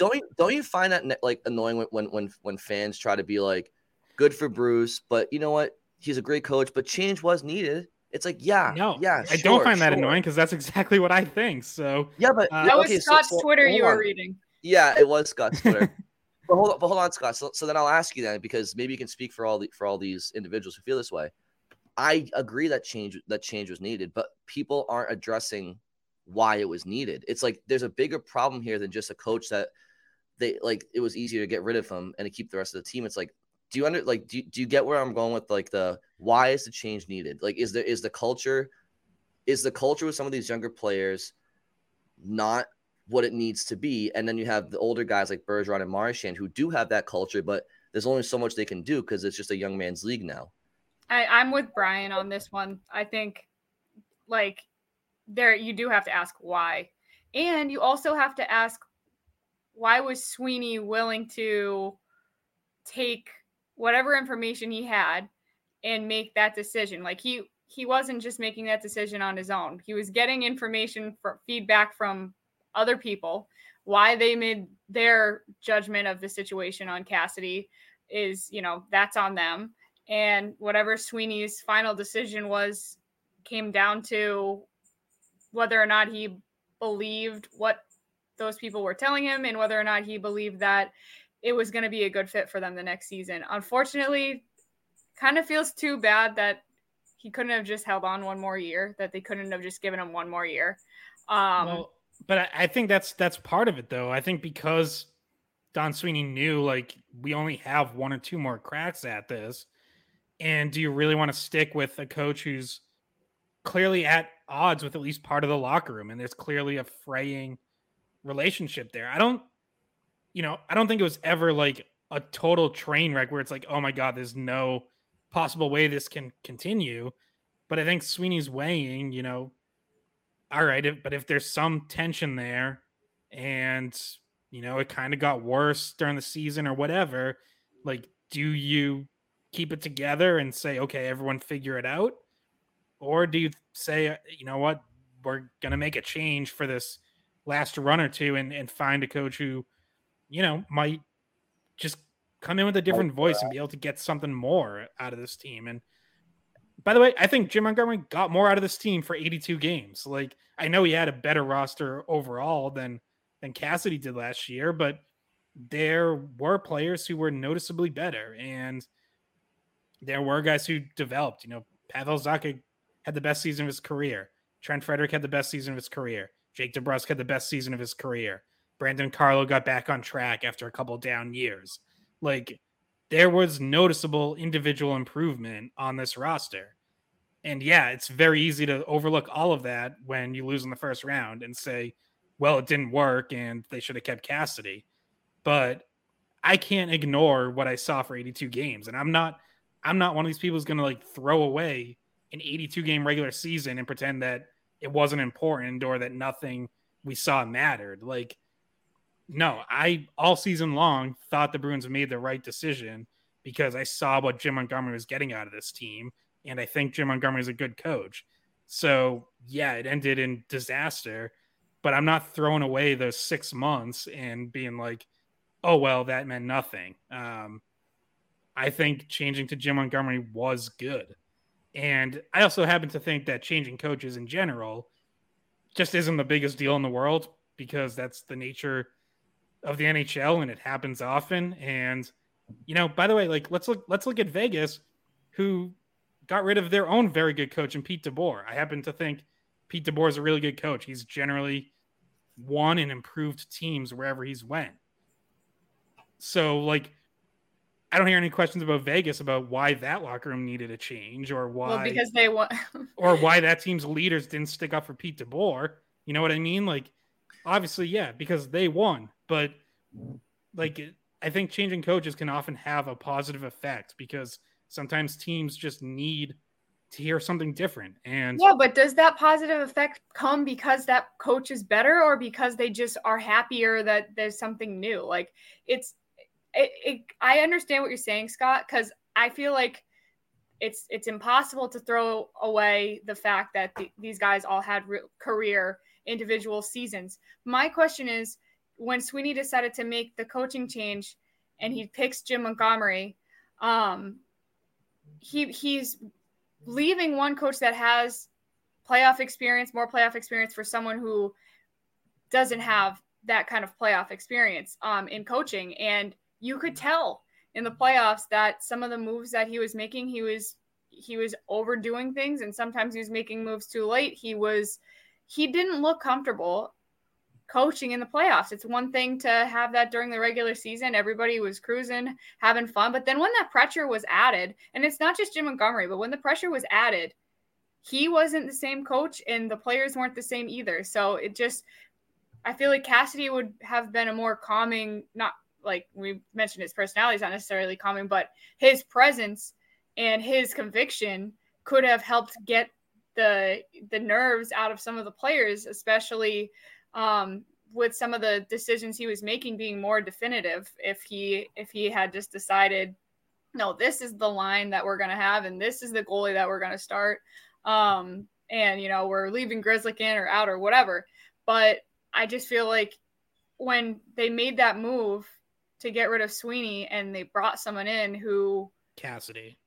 Don't you, don't you find that like annoying when, when when when fans try to be like, good for Bruce, but you know what? He's a great coach, but change was needed. It's like, yeah, no, yeah. I sure, don't find that sure. annoying because that's exactly what I think. So Yeah, but Uh, That was okay, Scott's so- Twitter you were reading. Yeah, it was Scott's Twitter. but hold on, but hold on, Scott. So, so then I'll ask you then, because maybe you can speak for all the for all these individuals who feel this way. I agree that change that change was needed, but people aren't addressing why it was needed. It's like there's a bigger problem here than just a coach that they like. It was easier to get rid of him and to keep the rest of the team. It's like, do you under like do, do you get where I'm going with like the why is the change needed? Like, is there is the culture is the culture with some of these younger players not what it needs to be. And then you have the older guys like Bergeron and Marchand who do have that culture, but there's only so much they can do because it's just a young man's league now. I, I'm with Brian on this one. I think like there you do have to ask why. And you also have to ask why was Sweeney willing to take whatever information he had and make that decision? Like he he wasn't just making that decision on his own. He was getting information for feedback from other people. Why they made their judgment of the situation on Cassidy is, you know, that's on them. And whatever Sweeney's final decision was came down to whether or not he believed what those people were telling him and whether or not he believed that it was going to be a good fit for them the next season. Unfortunately, kind of feels too bad that he couldn't have just held on one more year, that they couldn't have just given him one more year. Um, well, but I, I think that's that's part of it though. I think because Don Sweeney knew like we only have one or two more cracks at this. And do you really want to stick with a coach who's clearly at odds with at least part of the locker room? And there's clearly a fraying relationship there. I don't, you know, I don't think it was ever like a total train wreck where it's like, oh my God, there's no possible way this can continue. But I think Sweeney's weighing, you know, all right, if, but if there's some tension there and, you know, it kind of got worse during the season or whatever, like, do you keep it together and say, okay, everyone figure it out? Or do you say, you know what, we're going to make a change for this last run or two and, and find a coach who, you know, might just come in with a different voice and be able to get something more out of this team. And by the way, I think Jim Montgomery got more out of this team for 82 games. Like I know he had a better roster overall than than Cassidy did last year, but there were players who were noticeably better and there were guys who developed, you know, Pavel Zacha had the best season of his career. Trent Frederick had the best season of his career. Jake DeBrusk had the best season of his career. Brandon Carlo got back on track after a couple down years. Like there was noticeable individual improvement on this roster. And yeah, it's very easy to overlook all of that when you lose in the first round and say, well, it didn't work and they should have kept Cassidy. But I can't ignore what I saw for 82 games. And I'm not I'm not one of these people who's gonna like throw away an 82 game regular season and pretend that it wasn't important or that nothing we saw mattered. Like, no, I all season long thought the Bruins made the right decision because I saw what Jim Montgomery was getting out of this team. And I think Jim Montgomery is a good coach. So, yeah, it ended in disaster, but I'm not throwing away those six months and being like, oh, well, that meant nothing. Um, I think changing to Jim Montgomery was good. And I also happen to think that changing coaches in general just isn't the biggest deal in the world because that's the nature of the NHL, and it happens often. And you know, by the way, like let's look let's look at Vegas, who got rid of their own very good coach and Pete DeBoer. I happen to think Pete DeBoer is a really good coach. He's generally won and improved teams wherever he's went. So like I don't hear any questions about Vegas about why that locker room needed a change or why well, because they want or why that team's leaders didn't stick up for Pete DeBoer. You know what I mean? Like obviously, yeah, because they won, but like I think changing coaches can often have a positive effect because sometimes teams just need to hear something different. And yeah, but does that positive effect come because that coach is better or because they just are happier that there's something new? Like it's it, it, I understand what you're saying, Scott, because I feel like it's it's impossible to throw away the fact that the, these guys all had re- career individual seasons. My question is, when Sweeney decided to make the coaching change, and he picks Jim Montgomery, um, he he's leaving one coach that has playoff experience, more playoff experience for someone who doesn't have that kind of playoff experience um, in coaching, and you could tell in the playoffs that some of the moves that he was making, he was he was overdoing things, and sometimes he was making moves too late. He was he didn't look comfortable coaching in the playoffs. It's one thing to have that during the regular season. Everybody was cruising, having fun. But then when that pressure was added, and it's not just Jim Montgomery, but when the pressure was added, he wasn't the same coach and the players weren't the same either. So it just, I feel like Cassidy would have been a more calming, not like we mentioned his personality is not necessarily calming, but his presence and his conviction could have helped get the the nerves out of some of the players, especially um, with some of the decisions he was making being more definitive. If he if he had just decided, no, this is the line that we're gonna have, and this is the goalie that we're gonna start, um, and you know we're leaving Grzelcyk in or out or whatever. But I just feel like when they made that move to get rid of Sweeney and they brought someone in who Cassidy.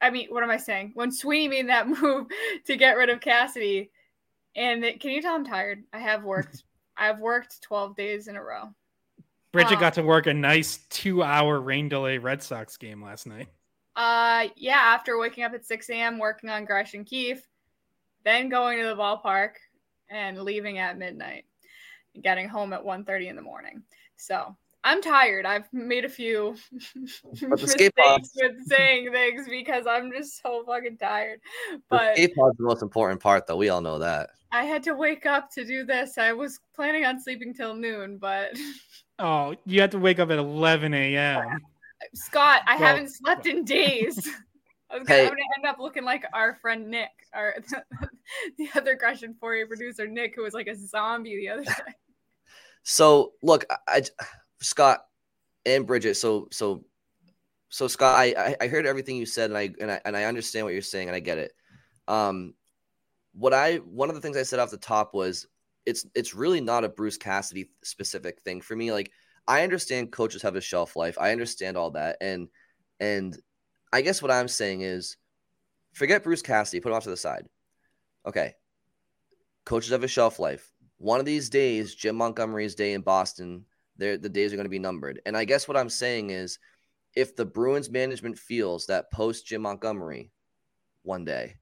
I mean, what am I saying? When Sweeney made that move to get rid of Cassidy, and it, can you tell I'm tired? I have worked. I've worked 12 days in a row. Bridget um, got to work a nice two-hour rain delay Red Sox game last night. Uh, yeah. After waking up at 6 a.m. working on Gresh and Keefe, then going to the ballpark and leaving at midnight, getting home at 1:30 in the morning. So I'm tired. I've made a few mistakes with saying things because I'm just so fucking tired. But the escape pod's the most important part, though. We all know that. I had to wake up to do this. I was planning on sleeping till noon, but oh, you had to wake up at 11 a.m. Scott, I well, haven't slept in days. I was gonna, hey. gonna end up looking like our friend Nick, our the other Gresham Fourier producer Nick, who was like a zombie the other day. So look, I, I Scott and Bridget. So so so Scott, I I heard everything you said, and I and I and I understand what you're saying, and I get it. Um, what I one of the things I said off the top was it's it's really not a Bruce Cassidy specific thing for me. Like I understand coaches have a shelf life. I understand all that, and and I guess what I'm saying is forget Bruce Cassidy, put him off to the side. Okay, coaches have a shelf life. One of these days, Jim Montgomery's day in Boston the days are going to be numbered. And I guess what I'm saying is if the Bruins management feels that post Jim Montgomery one day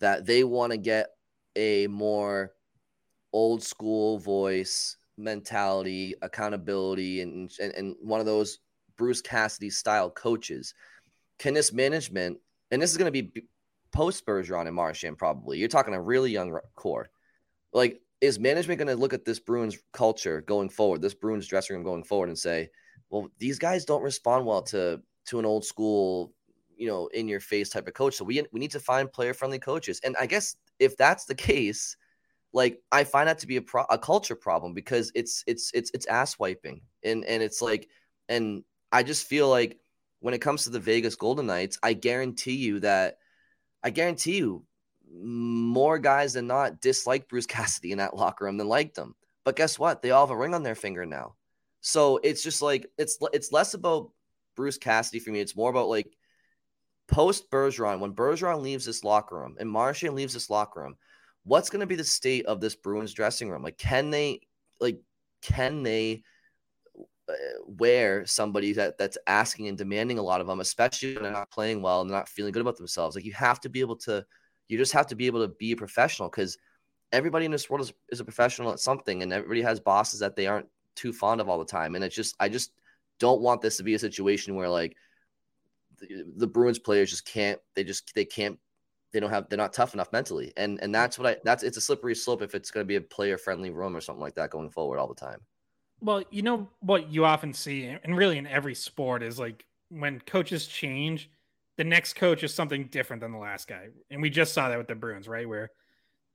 that they want to get a more old school voice mentality, accountability, and, and, and one of those Bruce Cassidy style coaches, can this management, and this is going to be post Bergeron and Marchand probably, you're talking a really young core. Like, is management going to look at this Bruins culture going forward, this Bruins dressing room going forward, and say, well, these guys don't respond well to to an old school, you know, in your face type of coach. So we we need to find player friendly coaches. And I guess if that's the case, like I find that to be a pro- a culture problem because it's it's it's it's ass wiping, and and it's like, and I just feel like when it comes to the Vegas Golden Knights, I guarantee you that I guarantee you more guys than not dislike Bruce Cassidy in that locker room than liked him. But guess what? They all have a ring on their finger now. So it's just like it's it's less about Bruce Cassidy for me. It's more about like post Bergeron when Bergeron leaves this locker room and Marchand leaves this locker room. What's going to be the state of this Bruins dressing room? Like, can they like can they uh, wear somebody that that's asking and demanding a lot of them, especially when they're not playing well and they're not feeling good about themselves. Like you have to be able to, you just have to be able to be a professional because everybody in this world is, is a professional at something, and everybody has bosses that they aren't too fond of all the time. And it's just, I just don't want this to be a situation where like the, the Bruins players just can't, they just, they can't they don't have they're not tough enough mentally and and that's what i that's it's a slippery slope if it's going to be a player friendly room or something like that going forward all the time well, you know what you often see, and really in every sport, is like when coaches change, the next coach is something different than the last guy. And we just saw that with the Bruins, right? Where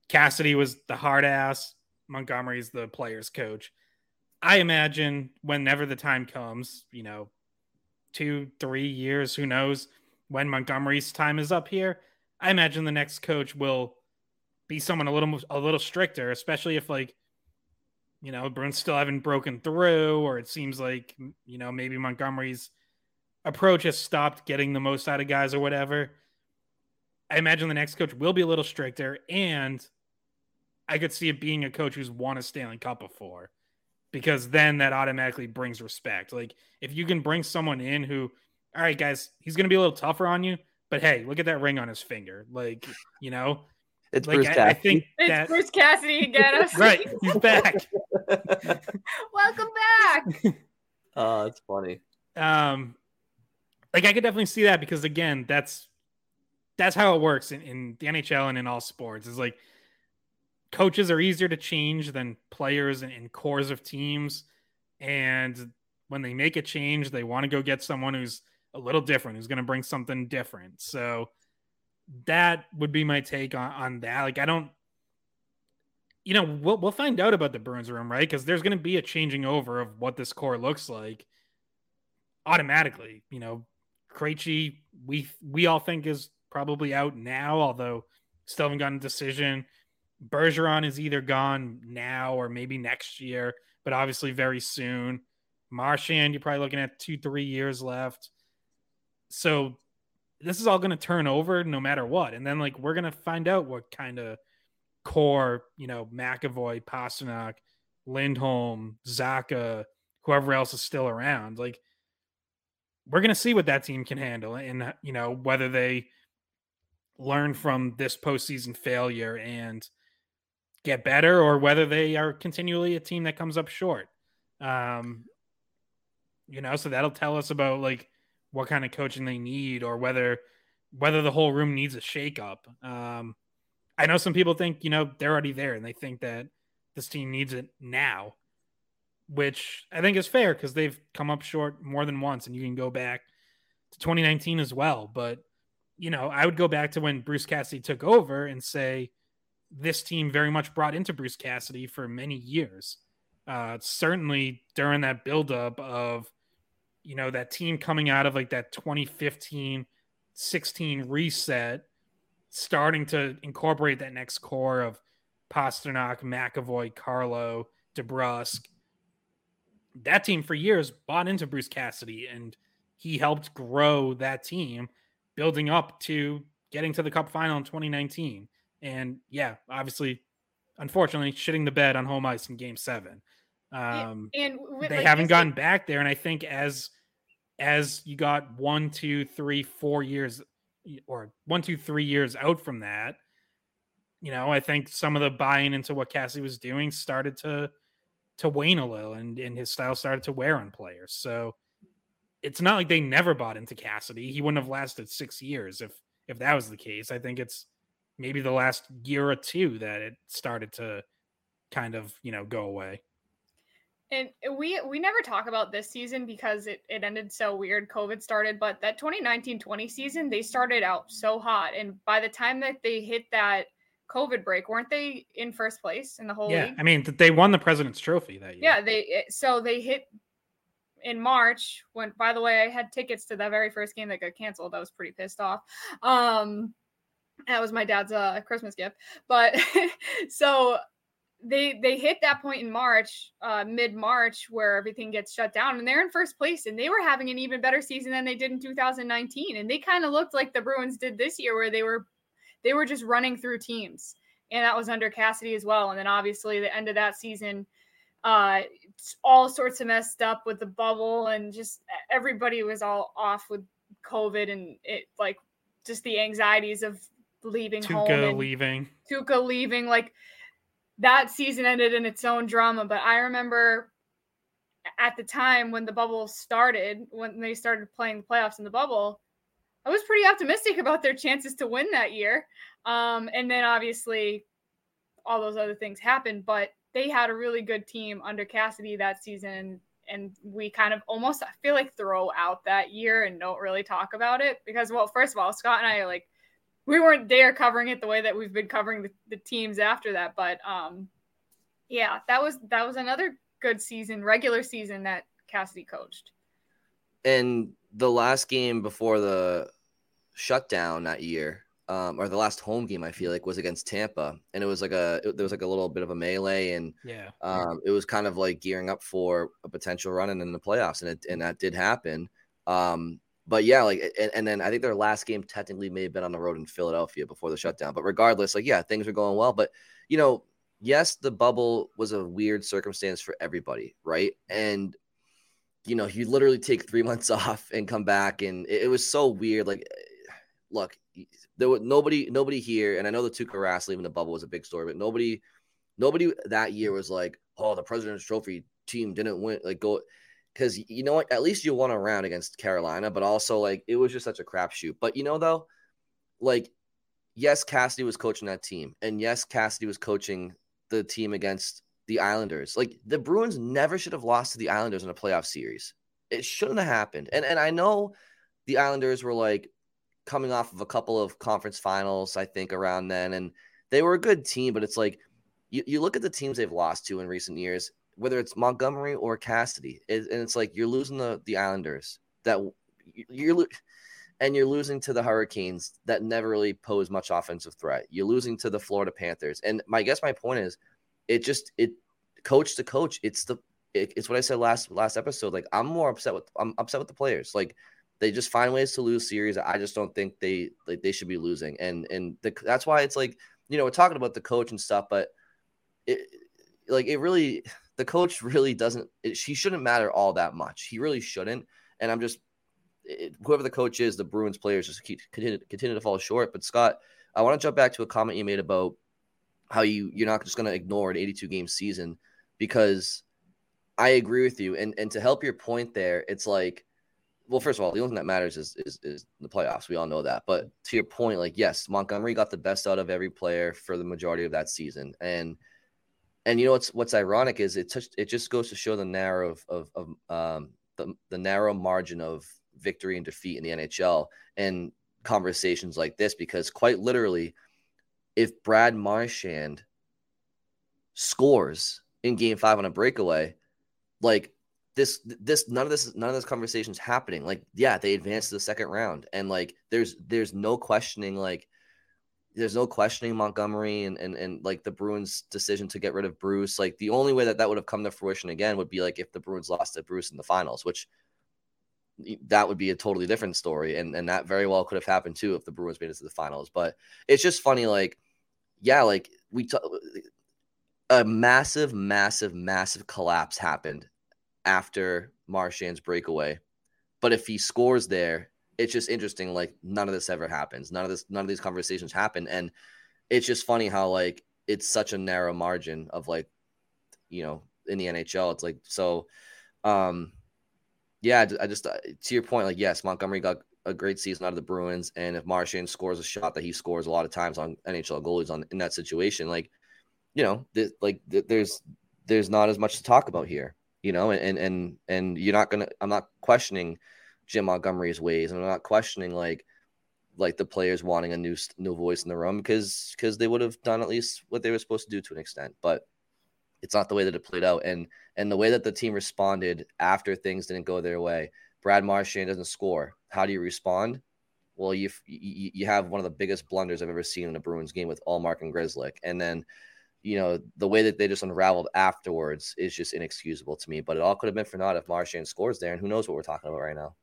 Cassidy was the hard ass, Montgomery's the player's coach. I imagine whenever the time comes, you know, two, three years, who knows when Montgomery's time is up here, I imagine the next coach will be someone a little a little stricter, especially if like you know, Bruins still haven't broken through, or it seems like, you know, maybe Montgomery's approach has stopped getting the most out of guys or whatever. I imagine the next coach will be a little stricter, and I could see it being a coach who's won a Stanley Cup before, because then that automatically brings respect. Like if you can bring someone in who, all right, guys, he's going to be a little tougher on you, but hey, look at that ring on his finger. Like, you know, it's like, Bruce I, Cassidy. I think It's that Bruce Cassidy again. I'm right, he's back. Welcome back. Oh, it's funny. um like i could definitely see that because again that's that's how it works in, in the nhl and in all sports is like coaches are easier to change than players and, and cores of teams. And when they make a change they want to go get someone who's a little different who's going to bring something different. So that would be my take on, on that. Like i don't you know we'll, we'll find out about the bruins room right? Because there's going to be a changing over of what this core looks like automatically. You know, Krejci, we we all think is probably out now, although still haven't gotten a decision. Bergeron is either gone now or maybe next year, but obviously very soon. Marchand, you're probably looking at two, three years left. So this is all going to turn over no matter what. And then, like, we're going to find out what kind of core, you know, McAvoy, Pastrnak, Lindholm, Zacha, whoever else is still around. Like, we're going to see what that team can handle and you know whether they learn from this postseason failure and get better or whether they are continually a team that comes up short. Um you know so that'll tell us about like what kind of coaching they need or whether whether the whole room needs a shakeup. Um i know some people think you know they're already there and they think that this team needs it now which I think is fair because they've come up short more than once, and you can go back to 2019 as well. But you know, I would go back to when Bruce Cassidy took over and say this team very much brought into Bruce Cassidy for many years. Uh, certainly during that buildup of you know that team coming out of like that 2015 16 reset starting to incorporate that next core of Pastrnak, McAvoy, Carlo, DeBrusk, that team for years bought into Bruce Cassidy and he helped grow that team, building up to getting to the cup final in 2019. And yeah, obviously, unfortunately, shitting the bed on home ice in game seven. Um, and with, they like, haven't gotten said- back there. And I think as as you got one, two, three, four years or one, two, three years out from that, you know, I think some of the buying into what Cassidy was doing started to to wane a little and, and his style started to wear on players. So it's not like they never bought into Cassidy. He wouldn't have lasted six years if if that was the case. I think it's maybe the last year or two that it started to kind of, you know, go away. And we we never talk about this season because it, it ended so weird. COVID started, but that 2019-20 season, they started out so hot. And by the time that they hit that COVID break, weren't they in first place in the whole yeah. league? I mean, they won the President's Trophy that year. Yeah, they so they hit in March when by the way I had tickets to that very first game that got canceled. I was pretty pissed off. Um that was my dad's uh Christmas gift. But so they they hit that point in March, uh mid March where everything gets shut down and they're in first place and they were having an even better season than they did in 2019 and they kind of looked like the Bruins did this year where they were they were just running through teams and that was under Cassidy as well and then obviously the end of that season uh all sorts of messed up with the bubble and just everybody was all off with COVID and it like just the anxieties of leaving Tuukka home and leaving. Tuukka leaving like that season ended in its own drama but I remember at the time when the bubble started when they started playing the playoffs in the bubble I was pretty optimistic about their chances to win that year. Um, and then obviously all those other things happened but they had a really good team under Cassidy that season and we kind of almost I feel like throw out that year and don't really talk about it because well first of all Scott and I like we weren't there covering it the way that we've been covering the, the teams after that but um yeah that was that was another good season regular season that Cassidy coached and the last game before the shutdown that year um, or the last home game I feel like was against Tampa, and it was like a it, there was like a little bit of a melee, and Yeah. um, it was kind of like gearing up for a potential run in the playoffs, and it and that did happen. Um, but yeah, like and, and then I think their last game technically may have been on the road in Philadelphia before the shutdown. But regardless, like yeah, things were going well. But you know, yes, the bubble was a weird circumstance for everybody, right? And you know, you literally take three months off and come back, and it, it was so weird. Like, eh, look, there was nobody, nobody here, and I know the Tuukka Rask leaving the bubble was a big story, but nobody, nobody that year was like, oh, the President's Trophy team didn't win, like go, because you know what, at least you won a round against Carolina, but also like it was just such a crapshoot. But you know though, like, yes, Cassidy was coaching that team, and yes, Cassidy was coaching the team against the Islanders. Like the Bruins never should have lost to the Islanders in a playoff series. It shouldn't have happened. And and I know the Islanders were like coming off of a couple of conference finals, I think, around then, and they were a good team, but it's like you, you look at the teams they've lost to in recent years, whether it's Montgomery or Cassidy, it, and it's like you're losing the the Islanders that you're and you're losing to the Hurricanes that never really pose much offensive threat. You're losing to the Florida Panthers, and my guess my point is, it just it coach to coach. It's the it, it's what I said last last episode. Like I'm more upset with I'm upset with the players. Like they just find ways to lose series. I just don't think they like they should be losing, and and the, that's why it's like you know we're talking about the coach and stuff, but it like it really the coach really doesn't. It, she shouldn't matter all that much. He really shouldn't, and I'm just it, whoever the coach is, the Bruins players just keep continue, continue to fall short. But Scott, I want to jump back to a comment you made about how you you're not just going to ignore an 82 game season because I agree with you. And and to help your point there, it's like, well, first of all, the only thing that matters is is, is the playoffs. We all know that. But to your point, like yes, Montgomery got the best out of every player for the majority of that season, and and you know what's what's ironic is it touched, it just goes to show the narrow of of, of um the the narrow margin of victory and defeat in the NHL and conversations like this because quite literally, if Brad Marchand scores in game five on a breakaway, like this this none of this none of this conversations happening. Like, yeah, they advanced to the second round. And like there's there's no questioning like there's no questioning Montgomery and, and and like the Bruins decision to get rid of Bruce. Like the only way that that would have come to fruition again would be like if the Bruins lost to Bruce in the finals, which that would be a totally different story. And and that very well could have happened too if the Bruins made it to the finals. But it's just funny, like, yeah, like we t- a massive, massive, massive collapse happened after Marchand's breakaway. But if he scores there, it's just interesting. Like none of this ever happens. None of this, none of these conversations happen. And it's just funny how like it's such a narrow margin of like, you know, in the NHL. It's like so. Um, yeah, I just uh, to your point, like yes, Montgomery got a great season out of the Bruins, and if Marchand scores a shot that he scores a lot of times on NHL goalies on in that situation, like you know, th- like th- there's there's not as much to talk about here, you know, and and and you're not gonna. I'm not questioning Jim Montgomery's ways, and I'm not questioning like like the players wanting a new new voice in the room because because they would have done at least what they were supposed to do to an extent, but it's not the way that it played out, and and the way that the team responded after things didn't go their way. Brad Marchand doesn't score. How do you respond? Well, you you, have one of the biggest blunders I've ever seen in a Bruins game with Ullmark and Grzelcyk, and then you know, the way that they just unraveled afterwards is just inexcusable to me. But it all could have been for naught if Marchand scores there, and who knows what we're talking about right now.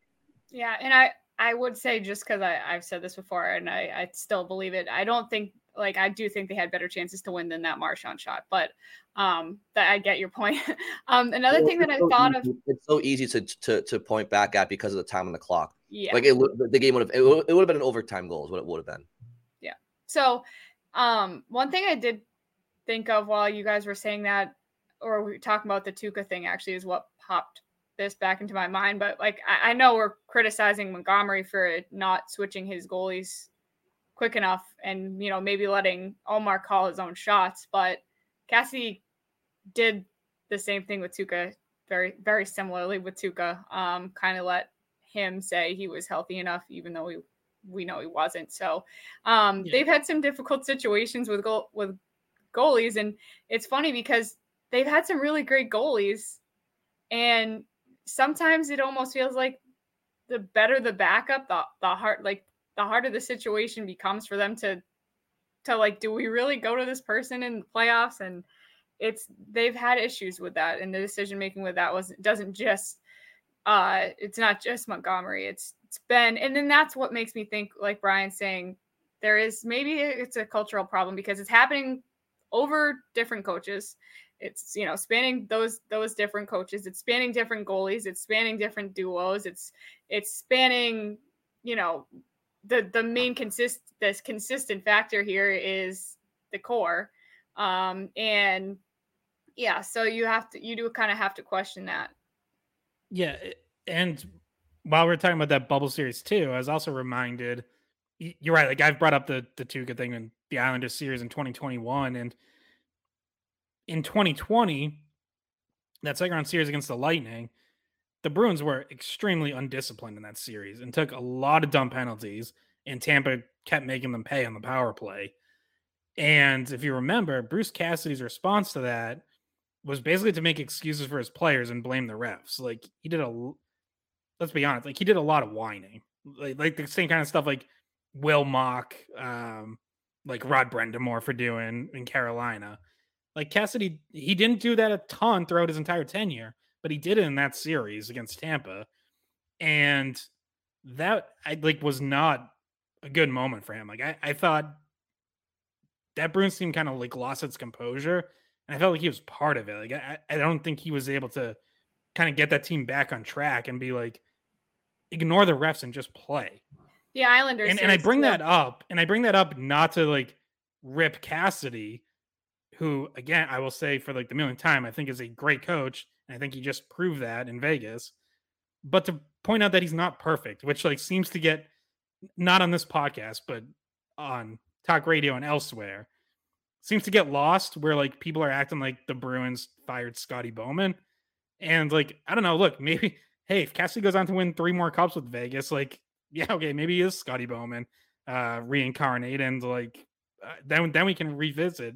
Yeah, and I I would say just because I've said this before and I, I still believe it, I don't think like I do think they had better chances to win than that Marchand shot. But um, that I get your point. um, another thing that I so thought easy, of, it's so easy to, to to point back at because of the time on the clock. yeah, Like it, the game would have it would, it would have been an overtime goal is what it would have been. Yeah. So, um, one thing I did think of while you guys were saying that, or we were talking about the Tuukka thing, actually, is what popped this back into my mind. But like, I, I know we're criticizing Montgomery for not switching his goalies quick enough, and you know maybe letting Ullmark call his own shots. But Cassie did the same thing with Tuukka, very very similarly with Tuukka. Um, kind of let him say he was healthy enough, even though he we know he wasn't. So um, Yeah. they've had some difficult situations with goal with goalies, and it's funny because they've had some really great goalies, and sometimes it almost feels like the better the backup, the the hard like the harder the situation becomes for them to to like, do we really go to this person in the playoffs? And it's they've had issues with that, and the decision making with that was doesn't just uh it's not just Montgomery, it's it's been and then that's what makes me think like Brian's saying there is maybe it's a cultural problem because it's happening over different coaches. It's you know spanning those those different coaches. It's spanning different goalies. It's spanning different duos. It's it's spanning you know the the main consist this consistent factor here is the core um and yeah so you have to you do kind of have to question that Yeah, and while we are talking about that bubble series too, I was also reminded. You're right. Like I've brought up the the Tuukka thing in the Islanders series in 2021, and in 2020, that second round series against the Lightning, the Bruins were extremely undisciplined in that series and took a lot of dumb penalties, and Tampa kept making them pay on the power play. And if you remember, Bruce Cassidy's response to that was basically to make excuses for his players and blame the refs. Like he did a let's be honest, like he did a lot of whining. Like, like the same kind of stuff like Will Mock, um, like Rod Brind'Amour for doing in Carolina. Like Cassidy, he didn't do that a ton throughout his entire tenure, but he did it in that series against Tampa. And that I like was not a good moment for him. Like I, I thought that Bruins team kind of like lost its composure. And I felt like he was part of it. Like I, I don't think he was able to kind of get that team back on track and be like, ignore the refs and just play. the islanders And and I bring that up, and I bring that up not to like rip Cassidy, who again I will say for like the millionth time, I think is a great coach. And I think he just proved that in Vegas. But to point out that he's not perfect, which like seems to get not on this podcast, but on talk radio and elsewhere, seems to get lost where like people are acting like the Bruins fired Scotty Bowman. And like, I don't know, look, maybe hey, if Cassidy goes on to win three more cups with Vegas, like, yeah, okay, maybe he is Scotty Bowman uh reincarnate and like uh, then then we can revisit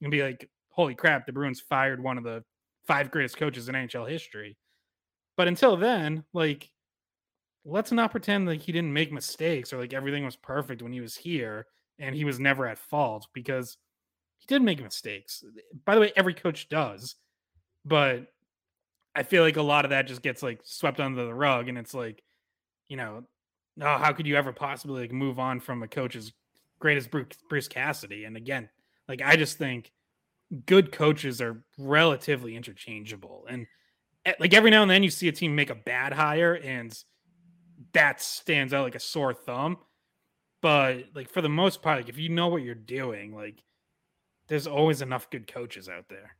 and be like, holy crap, the Bruins fired one of the five greatest coaches in NHL history. But until then, like, let's not pretend like he didn't make mistakes or like everything was perfect when he was here and he was never at fault because he did make mistakes. By the way, every coach does, but I feel like a lot of that just gets like swept under the rug, and it's like, you know, oh, how could you ever possibly like move on from a coach as great as Bruce, Bruce Cassidy? And again, like I just think good coaches are relatively interchangeable, and eh, like every now and then you see a team make a bad hire, and that stands out like a sore thumb. But like for the most part, like if you know what you're doing, like there's always enough good coaches out there.